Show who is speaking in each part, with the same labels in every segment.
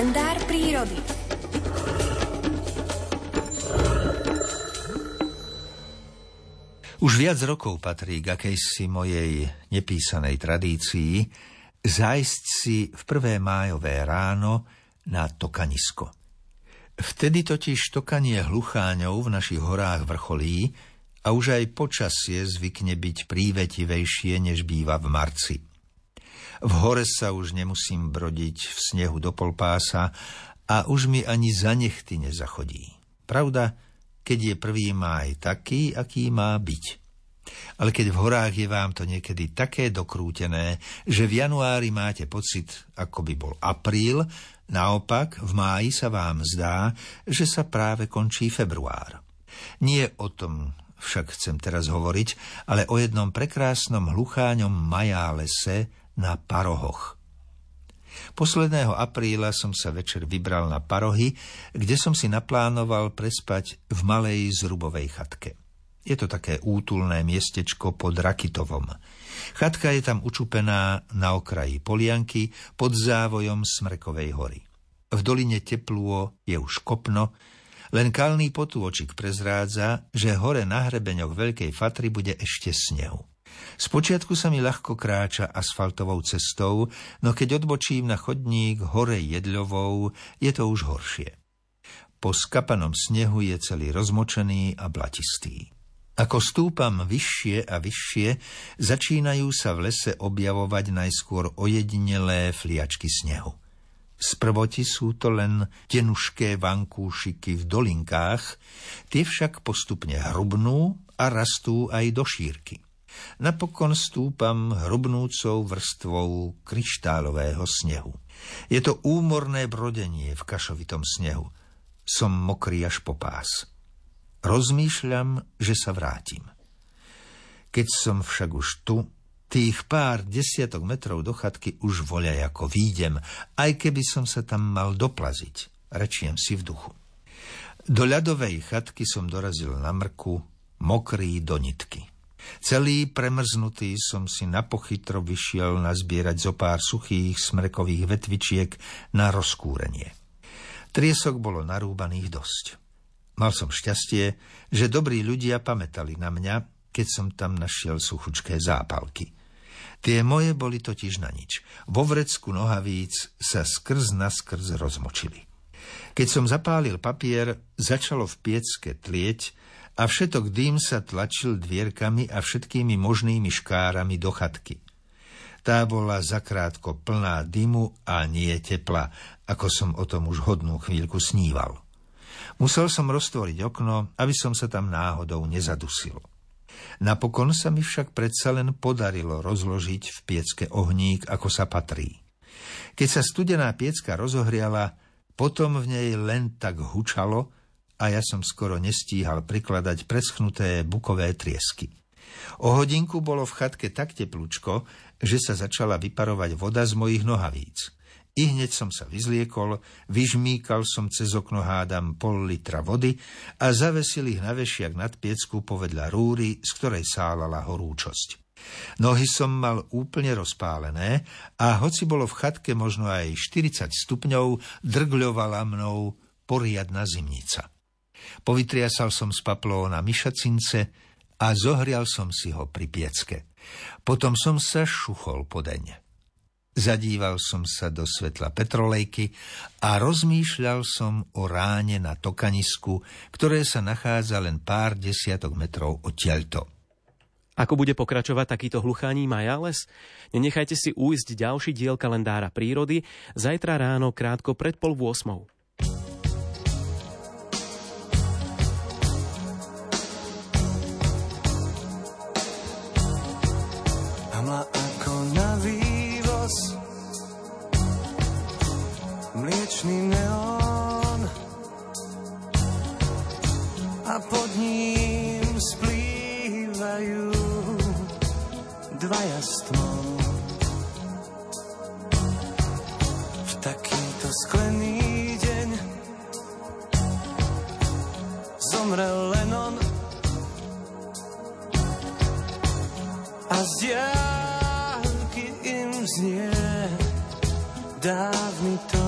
Speaker 1: kalendár prírody.
Speaker 2: Už viac rokov patrí k akejsi mojej nepísanej tradícii zájsť si v prvé májové ráno na tokanisko. Vtedy totiž tokanie hlucháňov v našich horách vrcholí a už aj počasie zvykne byť prívetivejšie, než býva v marci. V hore sa už nemusím brodiť v snehu do polpása a už mi ani za nechty nezachodí. Pravda, keď je prvý máj taký, aký má byť. Ale keď v horách je vám to niekedy také dokrútené, že v januári máte pocit, ako by bol apríl, naopak v máji sa vám zdá, že sa práve končí február. Nie o tom však chcem teraz hovoriť, ale o jednom prekrásnom hlucháňom majálese na Parohoch. Posledného apríla som sa večer vybral na Parohy, kde som si naplánoval prespať v malej zrubovej chatke. Je to také útulné miestečko pod Rakitovom. Chatka je tam učupená na okraji polianky pod závojom Smrekovej hory. V doline teplúo je už kopno, len kalný potôčik prezrádza, že hore na hrebeňoch Veľkej Fatry bude ešte snehu. Spočiatku sa mi ľahko kráča asfaltovou cestou, no keď odbočím na chodník hore jedľovou, je to už horšie. Po skapanom snehu je celý rozmočený a blatistý. Ako stúpam vyššie a vyššie, začínajú sa v lese objavovať najskôr ojedinelé fliačky snehu. Z prvoti sú to len tenušké vankúšiky v dolinkách, tie však postupne hrubnú a rastú aj do šírky. Napokon stúpam hrubnúcou vrstvou kryštálového snehu. Je to úmorné brodenie v kašovitom snehu. Som mokrý až po pás. Rozmýšľam, že sa vrátim. Keď som však už tu, Tých pár desiatok metrov do chatky už voľa ako výjdem, aj keby som sa tam mal doplaziť, rečiem si v duchu. Do ľadovej chatky som dorazil na mrku, mokrý do nitky. Celý premrznutý som si na pochytro vyšiel nazbierať zo pár suchých smrekových vetvičiek na rozkúrenie. Triesok bolo narúbaných dosť. Mal som šťastie, že dobrí ľudia pamätali na mňa, keď som tam našiel suchučké zápalky – Tie moje boli totiž na nič. Vo vrecku nohavíc sa skrz na skrz rozmočili. Keď som zapálil papier, začalo v piecke tlieť a všetok dým sa tlačil dvierkami a všetkými možnými škárami do chatky. Tá bola zakrátko plná dymu a nie tepla, ako som o tom už hodnú chvíľku sníval. Musel som roztvoriť okno, aby som sa tam náhodou nezadusil. Napokon sa mi však predsa len podarilo rozložiť v piecke ohník, ako sa patrí. Keď sa studená piecka rozohriala, potom v nej len tak hučalo a ja som skoro nestíhal prikladať preschnuté bukové triesky. O hodinku bolo v chatke tak teplúčko, že sa začala vyparovať voda z mojich nohavíc. I hneď som sa vyzliekol, vyžmíkal som cez okno hádam pol litra vody a zavesil ich na vešiak nad piecku povedľa rúry, z ktorej sálala horúčosť. Nohy som mal úplne rozpálené a hoci bolo v chatke možno aj 40 stupňov, drgľovala mnou poriadna zimnica. Povytriasal som z papló na myšacince a zohrial som si ho pri piecke. Potom som sa šuchol po deň. Zadíval som sa do svetla petrolejky a rozmýšľal som o ráne na tokanisku, ktoré sa nachádza len pár desiatok metrov odtiaľto.
Speaker 3: Ako bude pokračovať takýto hluchání Majales? Nenechajte si újsť ďalší diel kalendára prírody zajtra ráno krátko pred pol 8.
Speaker 4: mliečný neón. A pod ním splývajú dvaja stmov. V takýto sklený deň zomrel Lennon. A z diálky im znie dávny tón.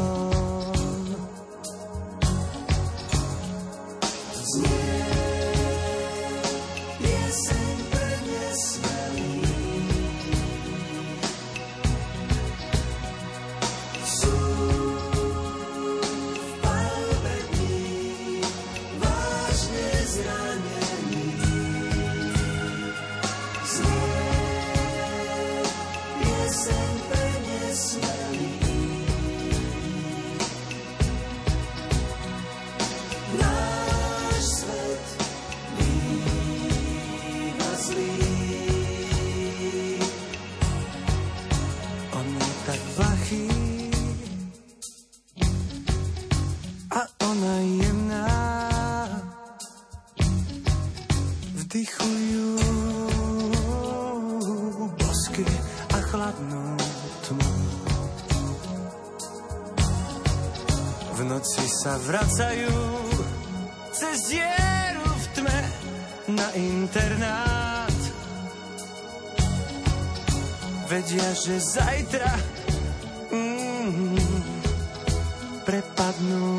Speaker 4: vdychujú bosky a chladnú tmu. V noci sa vracajú cez dieru v tme na internát. Vedia, že zajtra mm, prepadnú.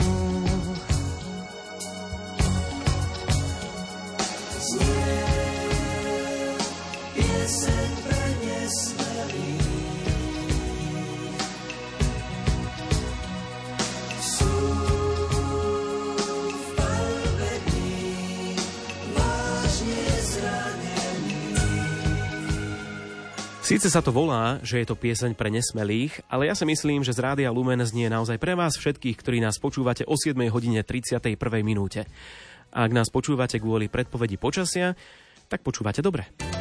Speaker 3: Síce sa to volá, že je to pieseň pre nesmelých, ale ja si myslím, že z Rádia Lumen znie naozaj pre vás všetkých, ktorí nás počúvate o 7 hodine 31. minúte. A ak nás počúvate kvôli predpovedi počasia, tak počúvate dobre.